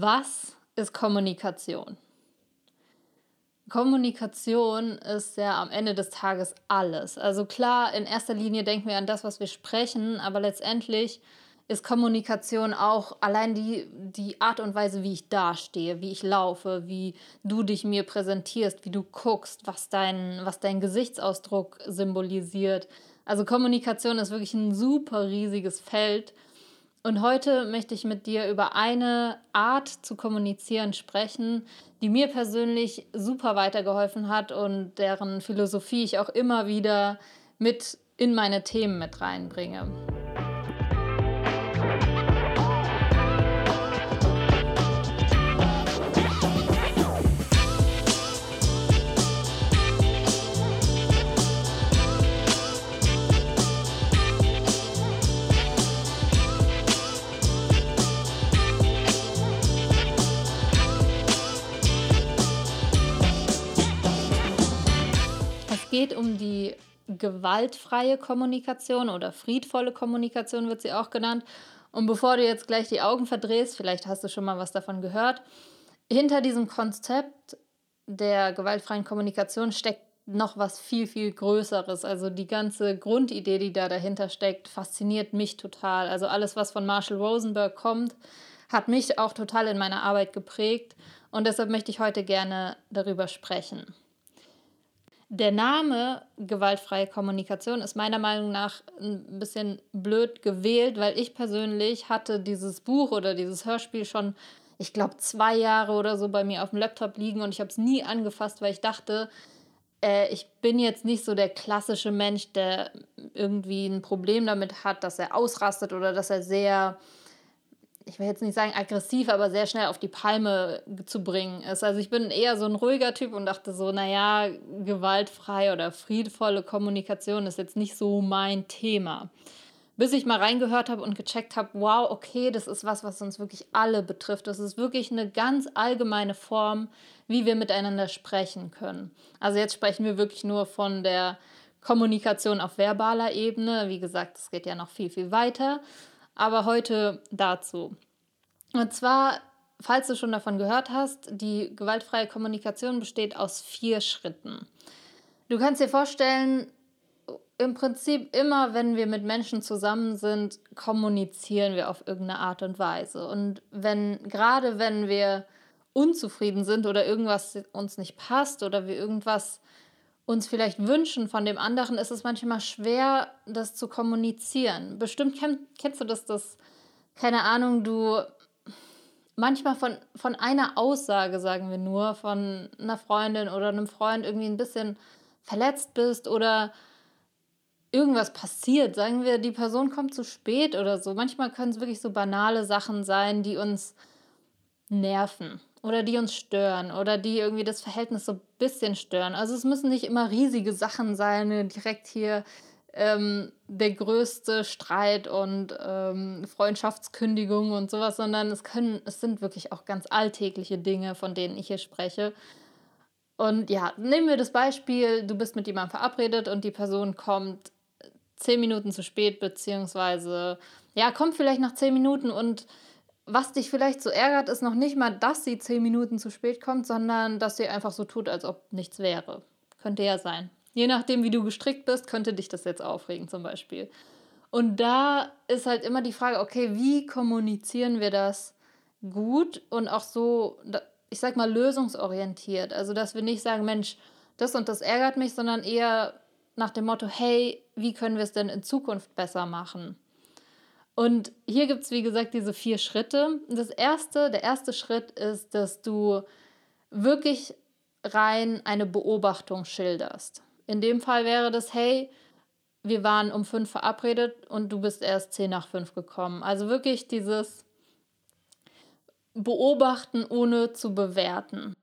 Was ist Kommunikation? Kommunikation ist ja am Ende des Tages alles. Also klar, in erster Linie denken wir an das, was wir sprechen, aber letztendlich ist Kommunikation auch allein die, die Art und Weise, wie ich dastehe, wie ich laufe, wie du dich mir präsentierst, wie du guckst, was dein, was dein Gesichtsausdruck symbolisiert. Also Kommunikation ist wirklich ein super riesiges Feld und heute möchte ich mit dir über eine Art zu kommunizieren sprechen, die mir persönlich super weitergeholfen hat und deren Philosophie ich auch immer wieder mit in meine Themen mit reinbringe. Geht um die gewaltfreie Kommunikation oder friedvolle Kommunikation wird sie auch genannt. Und bevor du jetzt gleich die Augen verdrehst, vielleicht hast du schon mal was davon gehört, hinter diesem Konzept der gewaltfreien Kommunikation steckt noch was viel, viel Größeres. Also die ganze Grundidee, die da dahinter steckt, fasziniert mich total. Also alles, was von Marshall Rosenberg kommt, hat mich auch total in meiner Arbeit geprägt. Und deshalb möchte ich heute gerne darüber sprechen. Der Name gewaltfreie Kommunikation ist meiner Meinung nach ein bisschen blöd gewählt, weil ich persönlich hatte dieses Buch oder dieses Hörspiel schon, ich glaube, zwei Jahre oder so bei mir auf dem Laptop liegen und ich habe es nie angefasst, weil ich dachte, äh, ich bin jetzt nicht so der klassische Mensch, der irgendwie ein Problem damit hat, dass er ausrastet oder dass er sehr ich will jetzt nicht sagen aggressiv, aber sehr schnell auf die Palme zu bringen ist. Also ich bin eher so ein ruhiger Typ und dachte so, naja, gewaltfrei oder friedvolle Kommunikation ist jetzt nicht so mein Thema. Bis ich mal reingehört habe und gecheckt habe, wow, okay, das ist was, was uns wirklich alle betrifft. Das ist wirklich eine ganz allgemeine Form, wie wir miteinander sprechen können. Also jetzt sprechen wir wirklich nur von der Kommunikation auf verbaler Ebene. Wie gesagt, es geht ja noch viel, viel weiter. Aber heute dazu. Und zwar, falls du schon davon gehört hast, die gewaltfreie Kommunikation besteht aus vier Schritten. Du kannst dir vorstellen, im Prinzip immer, wenn wir mit Menschen zusammen sind, kommunizieren wir auf irgendeine Art und Weise. Und wenn, gerade wenn wir unzufrieden sind oder irgendwas uns nicht passt oder wir irgendwas uns vielleicht wünschen von dem anderen, ist es manchmal schwer, das zu kommunizieren. Bestimmt kenn, kennst du das, dass, keine Ahnung, du manchmal von, von einer Aussage, sagen wir nur, von einer Freundin oder einem Freund irgendwie ein bisschen verletzt bist oder irgendwas passiert. Sagen wir, die Person kommt zu spät oder so. Manchmal können es wirklich so banale Sachen sein, die uns nerven oder die uns stören oder die irgendwie das Verhältnis so ein bisschen stören. Also es müssen nicht immer riesige Sachen sein, ne, direkt hier ähm, der größte Streit und ähm, Freundschaftskündigung und sowas, sondern es können, es sind wirklich auch ganz alltägliche Dinge, von denen ich hier spreche. Und ja, nehmen wir das Beispiel, du bist mit jemandem verabredet und die Person kommt zehn Minuten zu spät, beziehungsweise ja, kommt vielleicht nach zehn Minuten und was dich vielleicht so ärgert, ist noch nicht mal, dass sie zehn Minuten zu spät kommt, sondern dass sie einfach so tut, als ob nichts wäre. Könnte ja sein. Je nachdem, wie du gestrickt bist, könnte dich das jetzt aufregen zum Beispiel. Und da ist halt immer die Frage, okay, wie kommunizieren wir das gut und auch so, ich sag mal, lösungsorientiert. Also, dass wir nicht sagen, Mensch, das und das ärgert mich, sondern eher nach dem Motto, hey, wie können wir es denn in Zukunft besser machen? Und hier gibt es, wie gesagt, diese vier Schritte. Das erste, der erste Schritt ist, dass du wirklich rein eine Beobachtung schilderst. In dem Fall wäre das, hey, wir waren um fünf verabredet und du bist erst zehn nach fünf gekommen. Also wirklich dieses Beobachten ohne zu bewerten.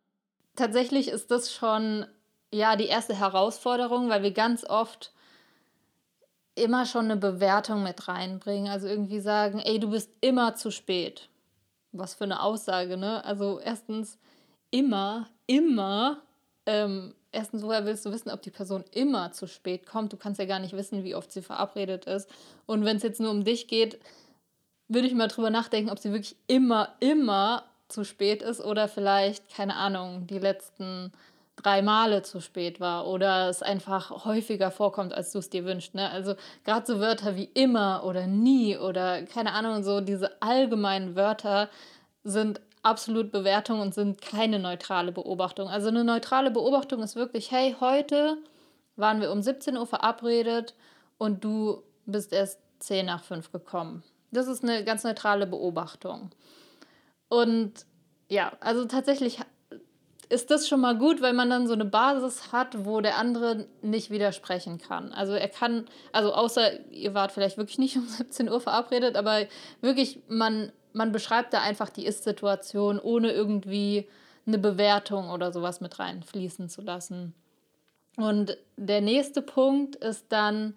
Tatsächlich ist das schon ja die erste Herausforderung, weil wir ganz oft immer schon eine Bewertung mit reinbringen. Also irgendwie sagen, ey, du bist immer zu spät. Was für eine Aussage, ne? Also erstens immer, immer. Ähm, erstens, woher willst du wissen, ob die Person immer zu spät kommt? Du kannst ja gar nicht wissen, wie oft sie verabredet ist. Und wenn es jetzt nur um dich geht, würde ich mal drüber nachdenken, ob sie wirklich immer, immer zu spät ist oder vielleicht, keine Ahnung, die letzten drei Male zu spät war oder es einfach häufiger vorkommt, als du es dir wünschst. Ne? Also gerade so Wörter wie immer oder nie oder keine Ahnung, so diese allgemeinen Wörter sind absolut Bewertung und sind keine neutrale Beobachtung. Also eine neutrale Beobachtung ist wirklich, hey, heute waren wir um 17 Uhr verabredet und du bist erst 10 nach 5 gekommen. Das ist eine ganz neutrale Beobachtung. Und ja, also tatsächlich ist das schon mal gut, weil man dann so eine Basis hat, wo der andere nicht widersprechen kann. Also er kann, also außer ihr wart vielleicht wirklich nicht um 17 Uhr verabredet, aber wirklich, man, man beschreibt da einfach die Ist-Situation, ohne irgendwie eine Bewertung oder sowas mit reinfließen zu lassen. Und der nächste Punkt ist dann,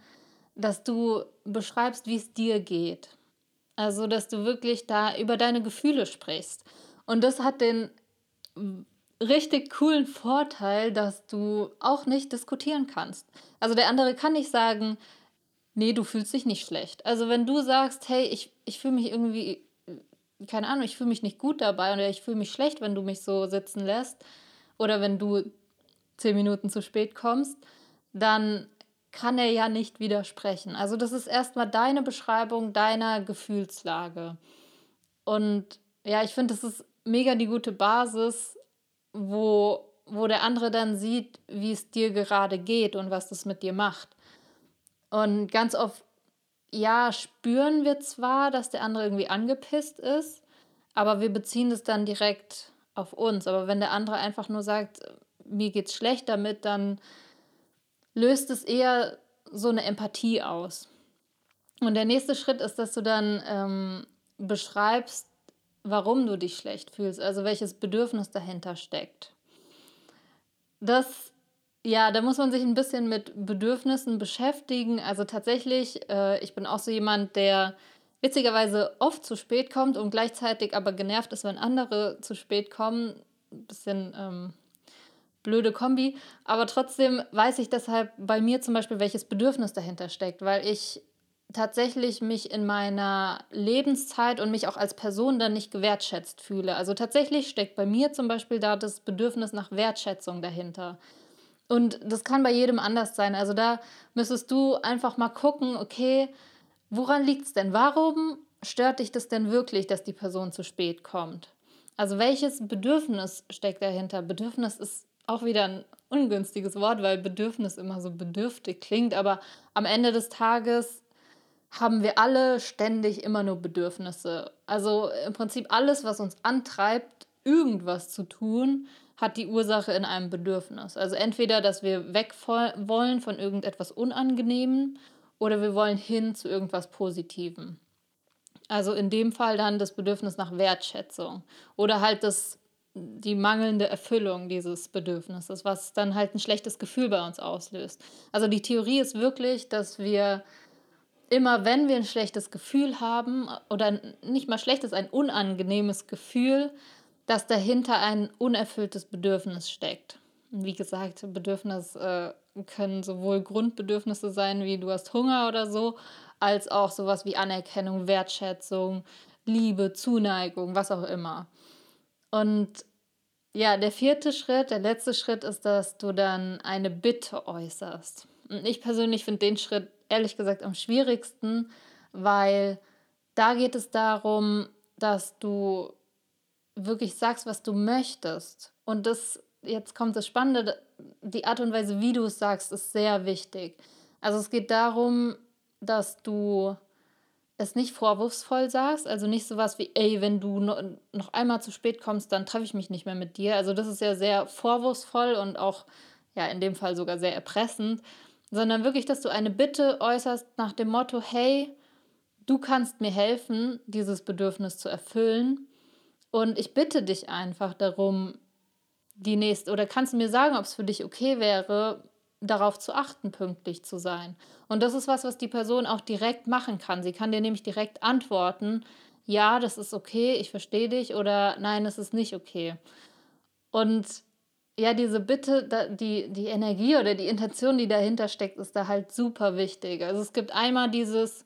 dass du beschreibst, wie es dir geht. Also, dass du wirklich da über deine Gefühle sprichst. Und das hat den richtig coolen Vorteil, dass du auch nicht diskutieren kannst. Also der andere kann nicht sagen, nee, du fühlst dich nicht schlecht. Also wenn du sagst, hey, ich, ich fühle mich irgendwie, keine Ahnung, ich fühle mich nicht gut dabei oder ich fühle mich schlecht, wenn du mich so sitzen lässt oder wenn du zehn Minuten zu spät kommst, dann kann er ja nicht widersprechen. Also das ist erstmal deine Beschreibung deiner Gefühlslage. Und ja, ich finde, das ist mega die gute Basis, wo, wo der andere dann sieht, wie es dir gerade geht und was das mit dir macht. Und ganz oft, ja, spüren wir zwar, dass der andere irgendwie angepisst ist, aber wir beziehen das dann direkt auf uns. Aber wenn der andere einfach nur sagt, mir geht's schlecht damit, dann löst es eher so eine Empathie aus. Und der nächste Schritt ist, dass du dann ähm, beschreibst, warum du dich schlecht fühlst, also welches Bedürfnis dahinter steckt. Das, ja, da muss man sich ein bisschen mit Bedürfnissen beschäftigen. Also tatsächlich, äh, ich bin auch so jemand, der witzigerweise oft zu spät kommt und gleichzeitig aber genervt ist, wenn andere zu spät kommen. Ein bisschen ähm, blöde Kombi. Aber trotzdem weiß ich deshalb bei mir zum Beispiel, welches Bedürfnis dahinter steckt, weil ich tatsächlich mich in meiner Lebenszeit und mich auch als Person dann nicht gewertschätzt fühle. Also tatsächlich steckt bei mir zum Beispiel da das Bedürfnis nach Wertschätzung dahinter. Und das kann bei jedem anders sein. Also da müsstest du einfach mal gucken, okay, woran liegt es denn? Warum stört dich das denn wirklich, dass die Person zu spät kommt? Also welches Bedürfnis steckt dahinter? Bedürfnis ist auch wieder ein ungünstiges Wort, weil Bedürfnis immer so bedürftig klingt, aber am Ende des Tages haben wir alle ständig immer nur Bedürfnisse. Also im Prinzip alles, was uns antreibt, irgendwas zu tun, hat die Ursache in einem Bedürfnis. Also entweder, dass wir weg wollen von irgendetwas Unangenehmen oder wir wollen hin zu irgendwas Positivem. Also in dem Fall dann das Bedürfnis nach Wertschätzung oder halt das, die mangelnde Erfüllung dieses Bedürfnisses, was dann halt ein schlechtes Gefühl bei uns auslöst. Also die Theorie ist wirklich, dass wir immer wenn wir ein schlechtes Gefühl haben, oder nicht mal schlechtes, ein unangenehmes Gefühl, dass dahinter ein unerfülltes Bedürfnis steckt. wie gesagt, Bedürfnisse äh, können sowohl Grundbedürfnisse sein, wie du hast Hunger oder so, als auch sowas wie Anerkennung, Wertschätzung, Liebe, Zuneigung, was auch immer. Und ja, der vierte Schritt, der letzte Schritt ist, dass du dann eine Bitte äußerst. Und ich persönlich finde den Schritt ehrlich gesagt am schwierigsten, weil da geht es darum, dass du wirklich sagst, was du möchtest. Und das, jetzt kommt das Spannende, die Art und Weise, wie du es sagst, ist sehr wichtig. Also es geht darum, dass du es nicht vorwurfsvoll sagst, also nicht sowas wie, ey, wenn du noch einmal zu spät kommst, dann treffe ich mich nicht mehr mit dir. Also das ist ja sehr vorwurfsvoll und auch, ja, in dem Fall sogar sehr erpressend sondern wirklich, dass du eine Bitte äußerst nach dem Motto, hey, du kannst mir helfen, dieses Bedürfnis zu erfüllen und ich bitte dich einfach darum, die nächste, oder kannst du mir sagen, ob es für dich okay wäre, darauf zu achten, pünktlich zu sein. Und das ist was, was die Person auch direkt machen kann. Sie kann dir nämlich direkt antworten, ja, das ist okay, ich verstehe dich oder nein, das ist nicht okay. Und ja, diese Bitte, die, die Energie oder die Intention, die dahinter steckt, ist da halt super wichtig. Also es gibt einmal dieses,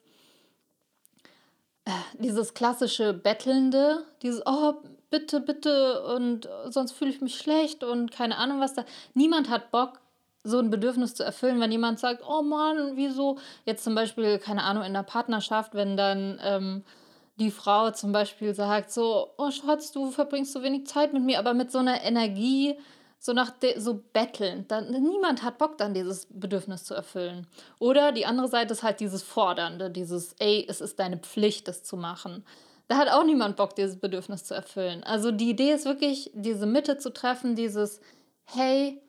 äh, dieses klassische Bettelnde, dieses, oh, bitte, bitte und sonst fühle ich mich schlecht und keine Ahnung was da. Niemand hat Bock, so ein Bedürfnis zu erfüllen, wenn jemand sagt, oh Mann, wieso? Jetzt zum Beispiel, keine Ahnung, in der Partnerschaft, wenn dann ähm, die Frau zum Beispiel sagt so, oh Schatz, du verbringst so wenig Zeit mit mir, aber mit so einer Energie, so nach so betteln. Dann, niemand hat Bock, dann dieses Bedürfnis zu erfüllen. Oder die andere Seite ist halt dieses Fordernde, dieses, ey, es ist deine Pflicht, das zu machen. Da hat auch niemand Bock, dieses Bedürfnis zu erfüllen. Also die Idee ist wirklich, diese Mitte zu treffen, dieses, hey,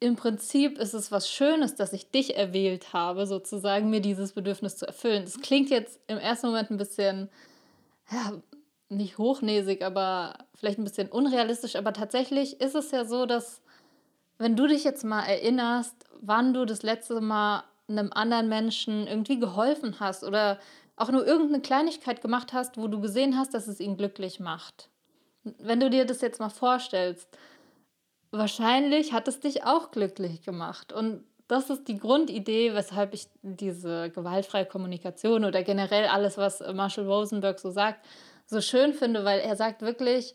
im Prinzip ist es was Schönes, dass ich dich erwählt habe, sozusagen, mir dieses Bedürfnis zu erfüllen. Das klingt jetzt im ersten Moment ein bisschen, ja, nicht hochnäsig, aber vielleicht ein bisschen unrealistisch. Aber tatsächlich ist es ja so, dass, wenn du dich jetzt mal erinnerst, wann du das letzte Mal einem anderen Menschen irgendwie geholfen hast oder auch nur irgendeine Kleinigkeit gemacht hast, wo du gesehen hast, dass es ihn glücklich macht. Wenn du dir das jetzt mal vorstellst, wahrscheinlich hat es dich auch glücklich gemacht. Und das ist die Grundidee, weshalb ich diese gewaltfreie Kommunikation oder generell alles, was Marshall Rosenberg so sagt, so schön finde, weil er sagt wirklich,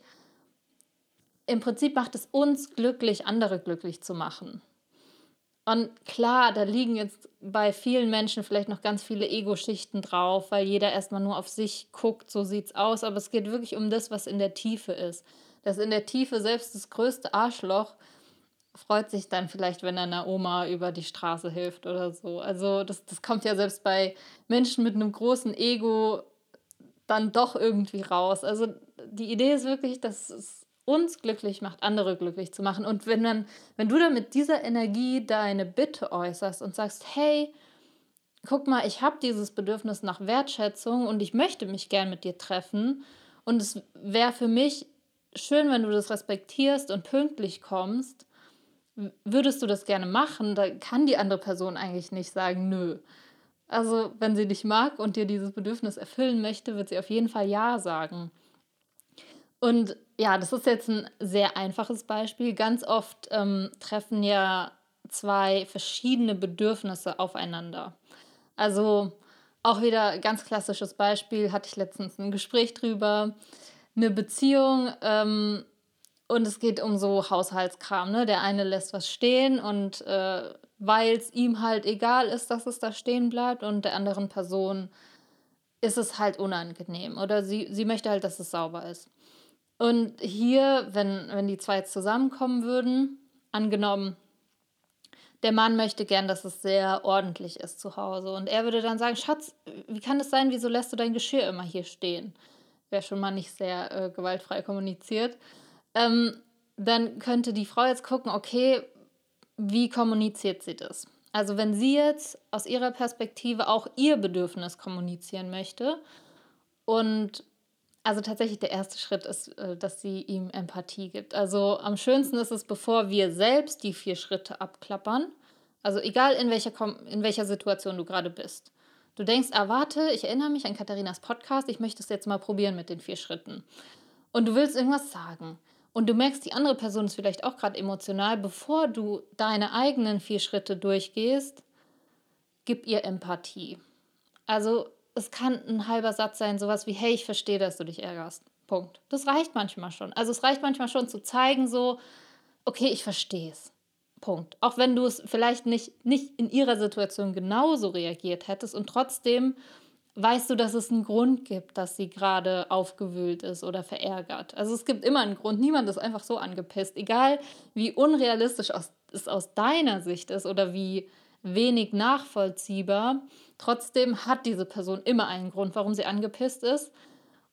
im Prinzip macht es uns glücklich, andere glücklich zu machen. Und klar, da liegen jetzt bei vielen Menschen vielleicht noch ganz viele Ego-Schichten drauf, weil jeder erstmal nur auf sich guckt, so sieht's aus. Aber es geht wirklich um das, was in der Tiefe ist dass in der Tiefe selbst das größte Arschloch freut sich dann vielleicht, wenn er einer Oma über die Straße hilft oder so. Also das, das kommt ja selbst bei Menschen mit einem großen Ego dann doch irgendwie raus. Also die Idee ist wirklich, dass es uns glücklich macht, andere glücklich zu machen. Und wenn dann, wenn du dann mit dieser Energie deine Bitte äußerst und sagst, hey, guck mal, ich habe dieses Bedürfnis nach Wertschätzung und ich möchte mich gern mit dir treffen. Und es wäre für mich schön, wenn du das respektierst und pünktlich kommst. Würdest du das gerne machen, da kann die andere Person eigentlich nicht sagen, nö. Also, wenn sie dich mag und dir dieses Bedürfnis erfüllen möchte, wird sie auf jeden Fall Ja sagen. Und ja, das ist jetzt ein sehr einfaches Beispiel. Ganz oft ähm, treffen ja zwei verschiedene Bedürfnisse aufeinander. Also auch wieder ganz klassisches Beispiel, hatte ich letztens ein Gespräch drüber eine Beziehung ähm, und es geht um so Haushaltskram. Ne? Der eine lässt was stehen und äh, weil es ihm halt egal ist, dass es da stehen bleibt und der anderen Person ist es halt unangenehm oder sie, sie möchte halt, dass es sauber ist. Und hier, wenn, wenn die zwei jetzt zusammenkommen würden, angenommen, der Mann möchte gern, dass es sehr ordentlich ist zu Hause. Und er würde dann sagen, Schatz, wie kann es sein, wieso lässt du dein Geschirr immer hier stehen? wer schon mal nicht sehr äh, gewaltfrei kommuniziert, ähm, dann könnte die Frau jetzt gucken, okay, wie kommuniziert sie das? Also wenn sie jetzt aus ihrer Perspektive auch ihr Bedürfnis kommunizieren möchte und also tatsächlich der erste Schritt ist, äh, dass sie ihm Empathie gibt. Also am schönsten ist es, bevor wir selbst die vier Schritte abklappern, also egal in welcher, in welcher Situation du gerade bist. Du denkst, ah, warte, ich erinnere mich an Katharinas Podcast, ich möchte es jetzt mal probieren mit den vier Schritten. Und du willst irgendwas sagen. Und du merkst, die andere Person ist vielleicht auch gerade emotional. Bevor du deine eigenen vier Schritte durchgehst, gib ihr Empathie. Also es kann ein halber Satz sein, sowas wie, hey, ich verstehe, dass du dich ärgerst. Punkt. Das reicht manchmal schon. Also es reicht manchmal schon zu zeigen, so, okay, ich verstehe es. Punkt. Auch wenn du es vielleicht nicht, nicht in ihrer Situation genauso reagiert hättest und trotzdem weißt du, dass es einen Grund gibt, dass sie gerade aufgewühlt ist oder verärgert. Also es gibt immer einen Grund. Niemand ist einfach so angepisst. Egal wie unrealistisch es aus deiner Sicht ist oder wie wenig nachvollziehbar, trotzdem hat diese Person immer einen Grund, warum sie angepisst ist.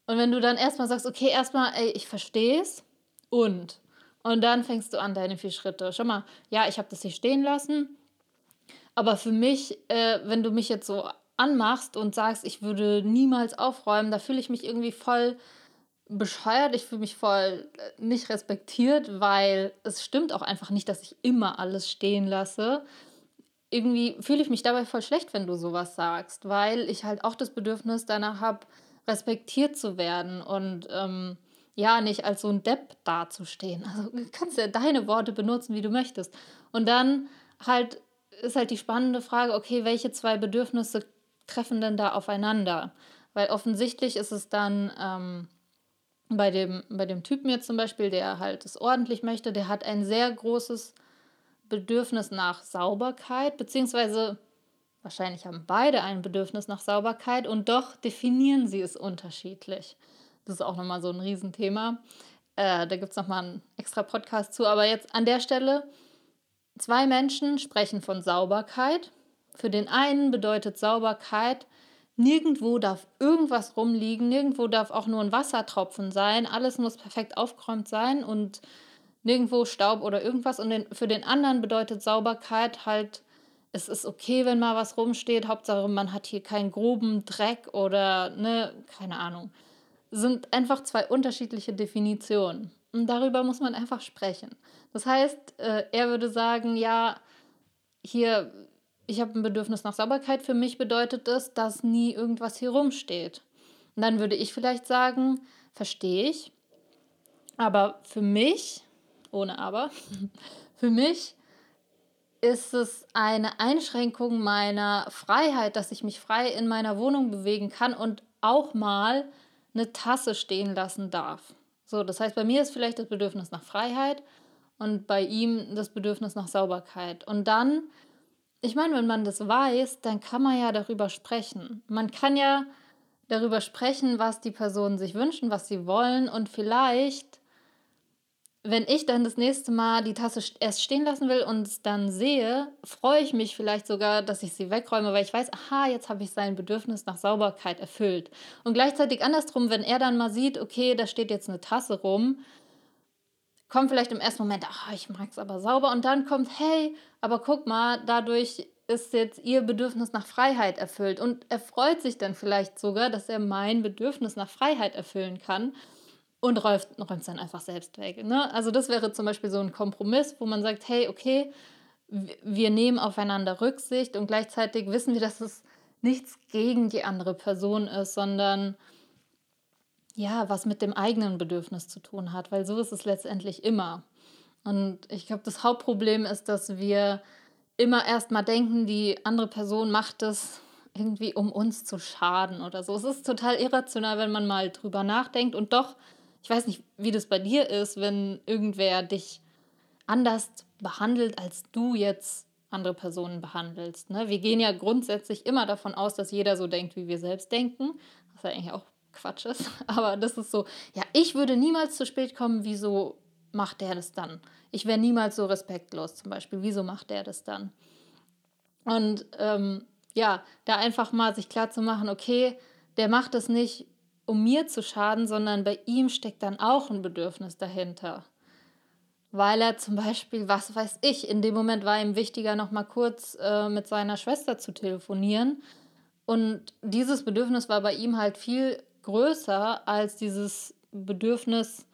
Und wenn du dann erstmal sagst, okay, erstmal, ey, ich verstehe es und und dann fängst du an, deine vier Schritte. Schau mal, ja, ich habe das hier stehen lassen. Aber für mich, äh, wenn du mich jetzt so anmachst und sagst, ich würde niemals aufräumen, da fühle ich mich irgendwie voll bescheuert. Ich fühle mich voll äh, nicht respektiert, weil es stimmt auch einfach nicht, dass ich immer alles stehen lasse. Irgendwie fühle ich mich dabei voll schlecht, wenn du sowas sagst, weil ich halt auch das Bedürfnis danach habe, respektiert zu werden und ähm, ja, nicht als so ein Depp dazustehen. Also du kannst ja deine Worte benutzen, wie du möchtest. Und dann halt ist halt die spannende Frage, okay, welche zwei Bedürfnisse treffen denn da aufeinander? Weil offensichtlich ist es dann ähm, bei dem, bei dem Typen jetzt zum Beispiel, der halt es ordentlich möchte, der hat ein sehr großes Bedürfnis nach Sauberkeit, beziehungsweise wahrscheinlich haben beide ein Bedürfnis nach Sauberkeit und doch definieren sie es unterschiedlich. Das ist auch nochmal so ein Riesenthema. Äh, da gibt es nochmal einen extra Podcast zu. Aber jetzt an der Stelle, zwei Menschen sprechen von Sauberkeit. Für den einen bedeutet Sauberkeit, nirgendwo darf irgendwas rumliegen, nirgendwo darf auch nur ein Wassertropfen sein, alles muss perfekt aufgeräumt sein und nirgendwo Staub oder irgendwas. Und den, für den anderen bedeutet Sauberkeit halt, es ist okay, wenn mal was rumsteht, Hauptsache man hat hier keinen groben Dreck oder, ne, keine Ahnung sind einfach zwei unterschiedliche Definitionen. Und darüber muss man einfach sprechen. Das heißt, äh, er würde sagen, ja, hier, ich habe ein Bedürfnis nach Sauberkeit. Für mich bedeutet es, dass nie irgendwas hier rumsteht. Und dann würde ich vielleicht sagen, verstehe ich. Aber für mich, ohne aber, für mich ist es eine Einschränkung meiner Freiheit, dass ich mich frei in meiner Wohnung bewegen kann und auch mal eine Tasse stehen lassen darf. So, das heißt, bei mir ist vielleicht das Bedürfnis nach Freiheit und bei ihm das Bedürfnis nach Sauberkeit. Und dann, ich meine, wenn man das weiß, dann kann man ja darüber sprechen. Man kann ja darüber sprechen, was die Personen sich wünschen, was sie wollen und vielleicht wenn ich dann das nächste Mal die Tasse erst stehen lassen will und es dann sehe, freue ich mich vielleicht sogar, dass ich sie wegräume, weil ich weiß, aha, jetzt habe ich sein Bedürfnis nach Sauberkeit erfüllt. Und gleichzeitig andersrum, wenn er dann mal sieht, okay, da steht jetzt eine Tasse rum, kommt vielleicht im ersten Moment, ach, ich mag es aber sauber und dann kommt, hey, aber guck mal, dadurch ist jetzt ihr Bedürfnis nach Freiheit erfüllt und er freut sich dann vielleicht sogar, dass er mein Bedürfnis nach Freiheit erfüllen kann und räumt es dann einfach selbst weg. Ne? Also das wäre zum Beispiel so ein Kompromiss, wo man sagt, hey, okay, wir nehmen aufeinander Rücksicht und gleichzeitig wissen wir, dass es nichts gegen die andere Person ist, sondern ja, was mit dem eigenen Bedürfnis zu tun hat, weil so ist es letztendlich immer. Und ich glaube, das Hauptproblem ist, dass wir immer erst mal denken, die andere Person macht es irgendwie, um uns zu schaden oder so. Es ist total irrational, wenn man mal drüber nachdenkt und doch ich weiß nicht, wie das bei dir ist, wenn irgendwer dich anders behandelt, als du jetzt andere Personen behandelst. Ne? Wir gehen ja grundsätzlich immer davon aus, dass jeder so denkt, wie wir selbst denken, was ja eigentlich auch Quatsch ist. Aber das ist so, ja, ich würde niemals zu spät kommen, wieso macht der das dann? Ich wäre niemals so respektlos zum Beispiel, wieso macht der das dann? Und ähm, ja, da einfach mal sich klar zu machen, okay, der macht das nicht, um mir zu schaden, sondern bei ihm steckt dann auch ein Bedürfnis dahinter. Weil er zum Beispiel, was weiß ich, in dem Moment war ihm wichtiger, noch mal kurz äh, mit seiner Schwester zu telefonieren. Und dieses Bedürfnis war bei ihm halt viel größer als dieses Bedürfnis,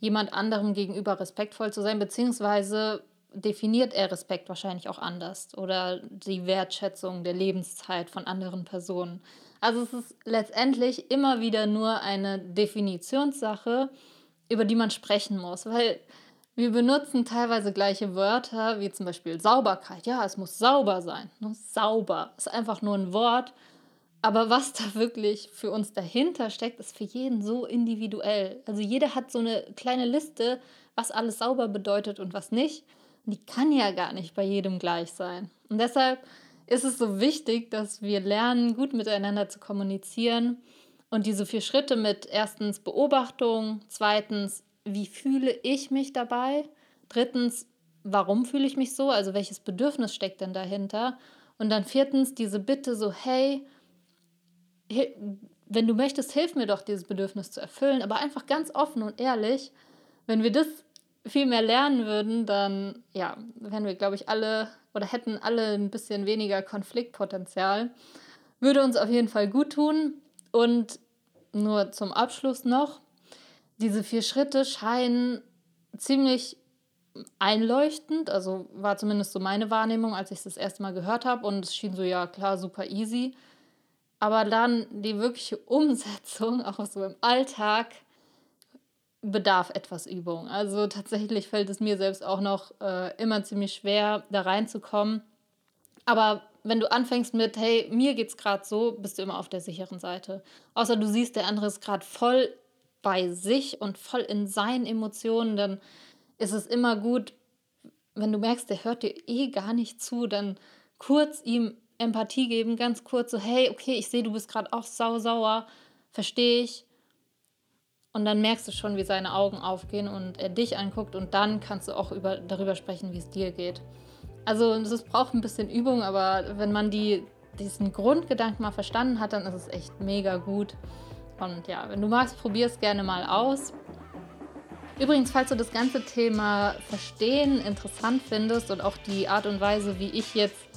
jemand anderem gegenüber respektvoll zu sein, beziehungsweise definiert er Respekt wahrscheinlich auch anders oder die Wertschätzung der Lebenszeit von anderen Personen. Also es ist letztendlich immer wieder nur eine Definitionssache, über die man sprechen muss, weil wir benutzen teilweise gleiche Wörter, wie zum Beispiel Sauberkeit. Ja, es muss sauber sein. Ne? Sauber ist einfach nur ein Wort. Aber was da wirklich für uns dahinter steckt, ist für jeden so individuell. Also jeder hat so eine kleine Liste, was alles sauber bedeutet und was nicht. Und die kann ja gar nicht bei jedem gleich sein. Und deshalb ist es so wichtig, dass wir lernen, gut miteinander zu kommunizieren und diese vier Schritte mit erstens Beobachtung, zweitens, wie fühle ich mich dabei, drittens, warum fühle ich mich so, also welches Bedürfnis steckt denn dahinter und dann viertens diese Bitte so, hey, wenn du möchtest, hilf mir doch, dieses Bedürfnis zu erfüllen, aber einfach ganz offen und ehrlich. Wenn wir das viel mehr lernen würden, dann ja, wären wir, glaube ich, alle oder hätten alle ein bisschen weniger Konfliktpotenzial. Würde uns auf jeden Fall gut tun. Und nur zum Abschluss noch, diese vier Schritte scheinen ziemlich einleuchtend, also war zumindest so meine Wahrnehmung, als ich es das erste Mal gehört habe und es schien so, ja klar, super easy. Aber dann die wirkliche Umsetzung, auch so im Alltag, bedarf etwas Übung. Also tatsächlich fällt es mir selbst auch noch äh, immer ziemlich schwer, da reinzukommen. Aber wenn du anfängst mit, hey, mir geht's gerade so, bist du immer auf der sicheren Seite. Außer du siehst, der andere ist gerade voll bei sich und voll in seinen Emotionen, dann ist es immer gut, wenn du merkst, der hört dir eh gar nicht zu, dann kurz ihm Empathie geben, ganz kurz so, hey, okay, ich sehe, du bist gerade auch sau sauer, verstehe ich. Und dann merkst du schon, wie seine Augen aufgehen und er dich anguckt und dann kannst du auch über, darüber sprechen, wie es dir geht. Also es braucht ein bisschen Übung, aber wenn man die, diesen Grundgedanken mal verstanden hat, dann ist es echt mega gut. Und ja, wenn du magst, probier es gerne mal aus. Übrigens, falls du das ganze Thema Verstehen interessant findest und auch die Art und Weise, wie ich jetzt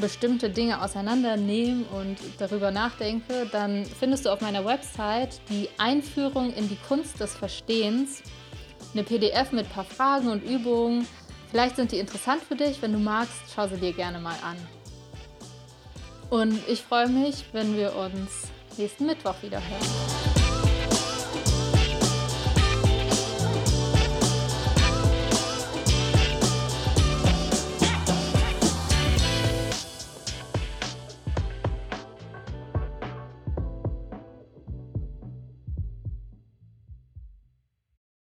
bestimmte Dinge auseinandernehme und darüber nachdenke, dann findest du auf meiner Website die Einführung in die Kunst des Verstehens, eine PDF mit ein paar Fragen und Übungen. Vielleicht sind die interessant für dich. Wenn du magst, schau sie dir gerne mal an. Und ich freue mich, wenn wir uns nächsten Mittwoch wieder hören.